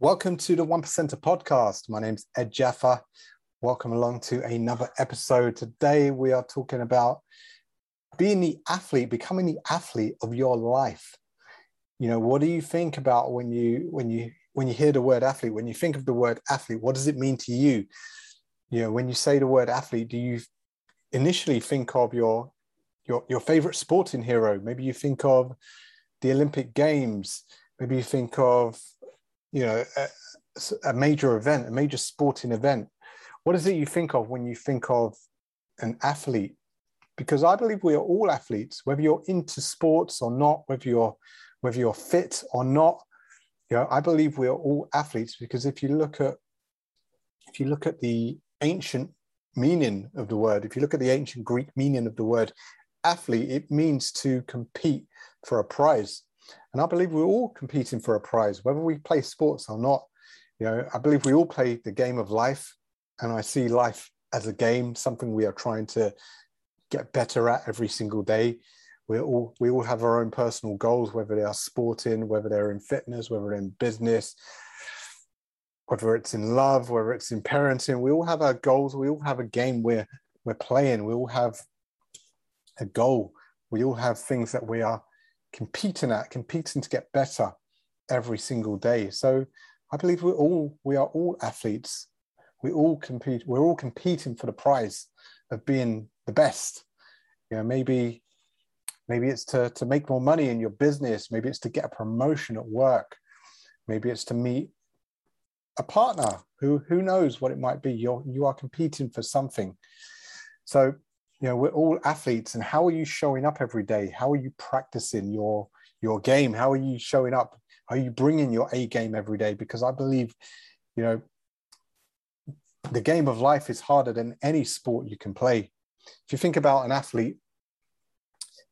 Welcome to the One Percenter podcast. My name's Ed Djafer. Welcome along to another episode. Today we are talking about being the athlete, becoming the athlete of your life. You know, what do you think about when you when you when you hear the word athlete? When you think of the word athlete, what does it mean to you? You know, when you say the word athlete, do you initially think of your your your favorite sporting hero? Maybe you think of the Olympic Games. Maybe you think of you know a, a major event a major sporting event. What is it you think of when you think of an athlete? Because i believe we are all athletes whether you're into sports or not whether you're whether you're fit or not you know i believe we are all athletes because if you look at if you look at the ancient meaning of the word if you look at the ancient greek meaning of the word athlete it means to compete for a prize and I believe we're all competing for a prize, whether we play sports or not. You know, I believe we all play the game of life, and I see life as a game, something we are trying to get better at every single day. We all we all have our own personal goals, whether they are sporting, whether they're in fitness, whether they're in business, whether it's in love, whether it's in parenting. We all have our goals. We all have a game we're we're playing. We all have a goal. We all have things that we are competing at, competing to get better every single day. So I believe we're all we are all athletes. We all compete. We're all competing for the prize of being the best. You know, maybe maybe it's to to make more money in your business. Maybe it's to get a promotion at work. Maybe it's to meet a partner who who knows what it might be. You're you are competing for something. So you know we're all athletes and how are you showing up every day? How are you practicing your your game? How are you showing up? Are you bringing your a game every day? Because i believe you know the game of life is harder than any sport you can play. If you think about an athlete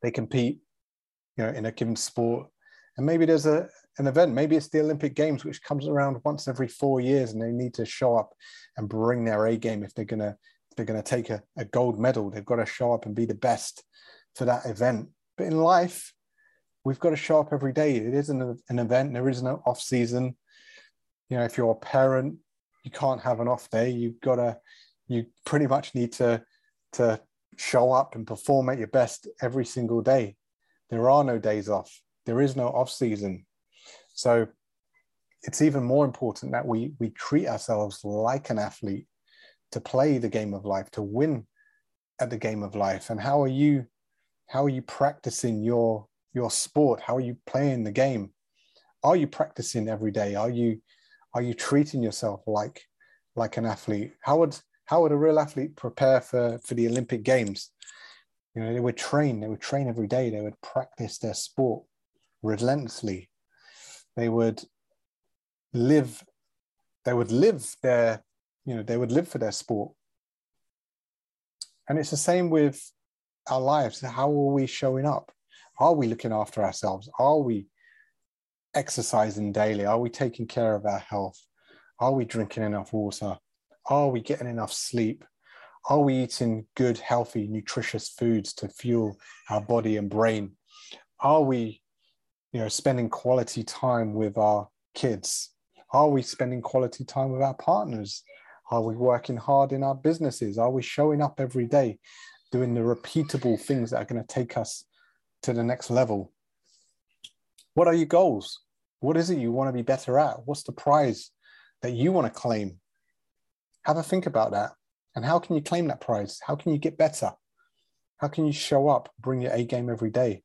they compete you know in a given sport and maybe there's a an event. Maybe it's the olympic games which comes around once every four years and they need to show up and bring their a game if they're going to they're going to take a, a gold medal, they've got to show up and be the best for that event. But in life, we've got to show up every day. It isn't an event. There is no off season. You know, if you're a parent, you can't have an off day. You've got to, you pretty much need to, to show up and perform at your best every single day. There are no days off. There is no off season. So it's even more important that we, we treat ourselves like an athlete to play the game of life, to win at the game of life. And how are you, how are you practicing your your sport? How are you playing the game? Are you practicing every day? Are you are you treating yourself like like an athlete? How would how would a real athlete prepare for for the Olympic Games? You know, they would train. They would train every day. They would practice their sport relentlessly. They would live. They would live their you know they would live for their sport. And it's the same with our lives. How are we showing up? Are we looking after ourselves? Are we exercising daily? Are we taking care of our health? Are we drinking enough water? Are we getting enough sleep? Are we eating good healthy nutritious foods to fuel our body and brain? Are we you know spending quality time with our kids? Are we spending quality time with our partners are we working hard in our businesses? Are we showing up every day, doing the repeatable things that are going to take us to the next level? What are your goals? What is it you want to be better at? What's the prize that you want to claim? Have a think about that. And how can you claim that prize? How can you get better? How can you show up, bring your A game every day?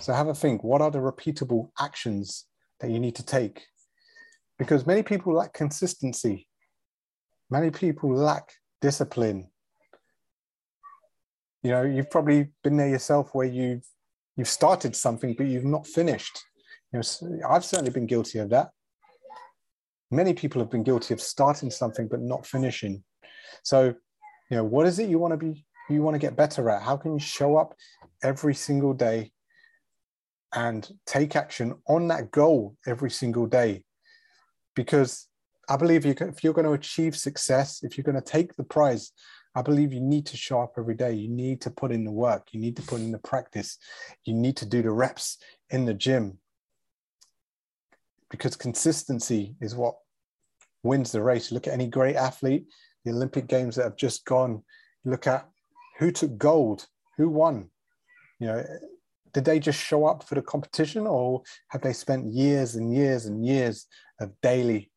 So have a think. What are the repeatable actions that you need to take? Because many people lack consistency many people lack discipline. You know, you've probably been there yourself where you've you've started something but you've not finished. You know, I've certainly been guilty of that. Many people have been guilty of starting something but not finishing. So, you know, what is it you want to be you want to get better at? How can you show up every single day and take action on that goal every single day? Because I believe you can, if you're going to achieve success, if you're going to take the prize, I believe you need to show up every day. You need to put in the work. You need to put in the practice. You need to do the reps in the gym. because consistency is what wins the race. Look at any great athlete, the Olympic Games that have just gone. Look at who took gold, who won. You know, did they just show up for the competition or have they spent years and years and years of daily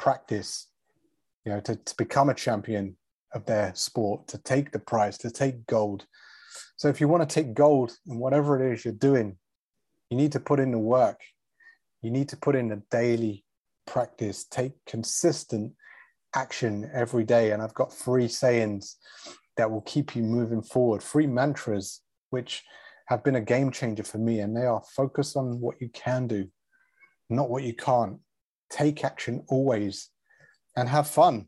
practice, you know, to, to become a champion of their sport, to take the prize, to take gold? So if you want to take gold in whatever it is you're doing, you need to put in the work. You need to put in the daily practice, take consistent action every day. And I've got three sayings that will keep you moving forward, three mantras, which have been a game changer for me. And they are focus on what you can do, not what you can't. Take action always and have fun.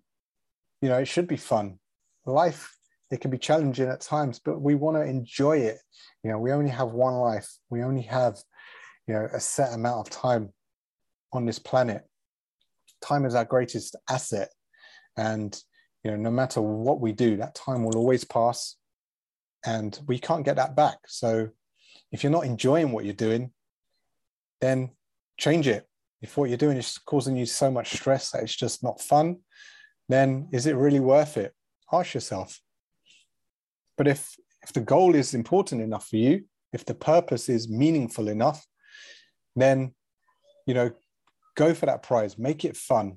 You know, it should be fun. Life, it can be challenging at times, but we want to enjoy it. You know, we only have one life. We only have, you know, a set amount of time on this planet. Time is our greatest asset. And, you know, no matter what we do, that time will always pass and we can't get that back. So if you're not enjoying what you're doing, then change it. If what you're doing is causing you so much stress that it's just not fun, then is it really worth it? Ask yourself. But if if the goal is important enough for you, if the purpose is meaningful enough, then you know, go for that prize, make it fun,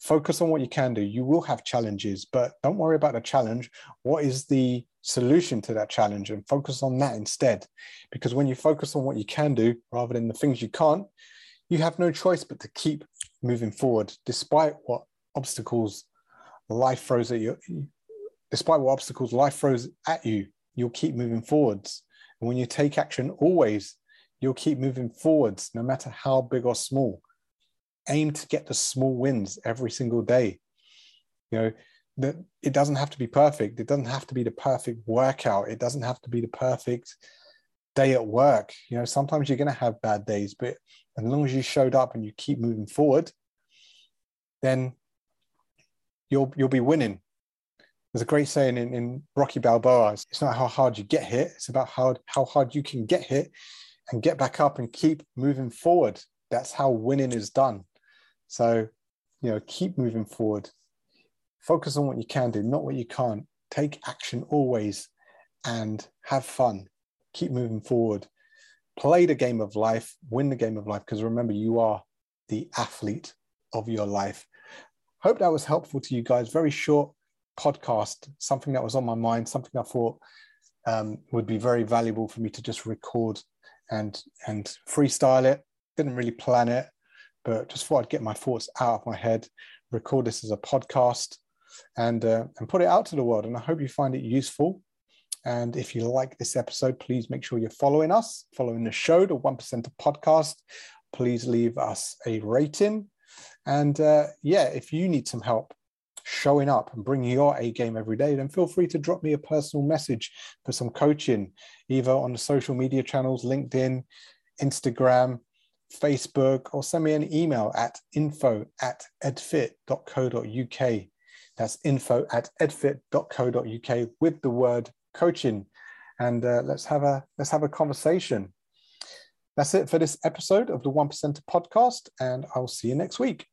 focus on what you can do. You will have challenges, but don't worry about the challenge. What is the solution to that challenge and focus on that instead? Because when you focus on what you can do rather than the things you can't, you have no choice but to keep moving forward despite what obstacles life throws at you. Despite what obstacles life throws at you, you'll keep moving forwards. And when you take action, always you'll keep moving forwards, no matter how big or small aim to get the small wins every single day. You know, that it doesn't have to be perfect. It doesn't have to be the perfect workout. It doesn't have to be the perfect day at work. You know, sometimes you're going to have bad days, but as long as you showed up and you keep moving forward, then you'll you'll be winning. There's a great saying in, in Rocky Balboa: "It's not how hard you get hit; it's about how how hard you can get hit and get back up and keep moving forward." That's how winning is done. So, you know, keep moving forward. Focus on what you can do, not what you can't. Take action always and have fun. Keep moving forward. Play the game of life, win the game of life, because remember, you are the athlete of your life. Hope that was helpful to you guys. Very short podcast, something that was on my mind, something I thought um, would be very valuable for me to just record and and freestyle it. Didn't really plan it but just thought I'd get my thoughts out of my head, record this as a podcast, and uh, and put it out to the world. And I hope you find it useful. And if you like this episode, please make sure you're following us, following the show, the One Percent Podcast. Please leave us a rating. And uh, yeah, if you need some help showing up and bringing your A game every day, then feel free to drop me a personal message for some coaching, either on the social media channels, LinkedIn, Instagram, Facebook, or send me an email at info at edfit.co.uk. That's info at edfit.co.uk with the word coaching. And uh, let's have a let's have a conversation. That's it for this episode of the One podcast, and I'll see you next week.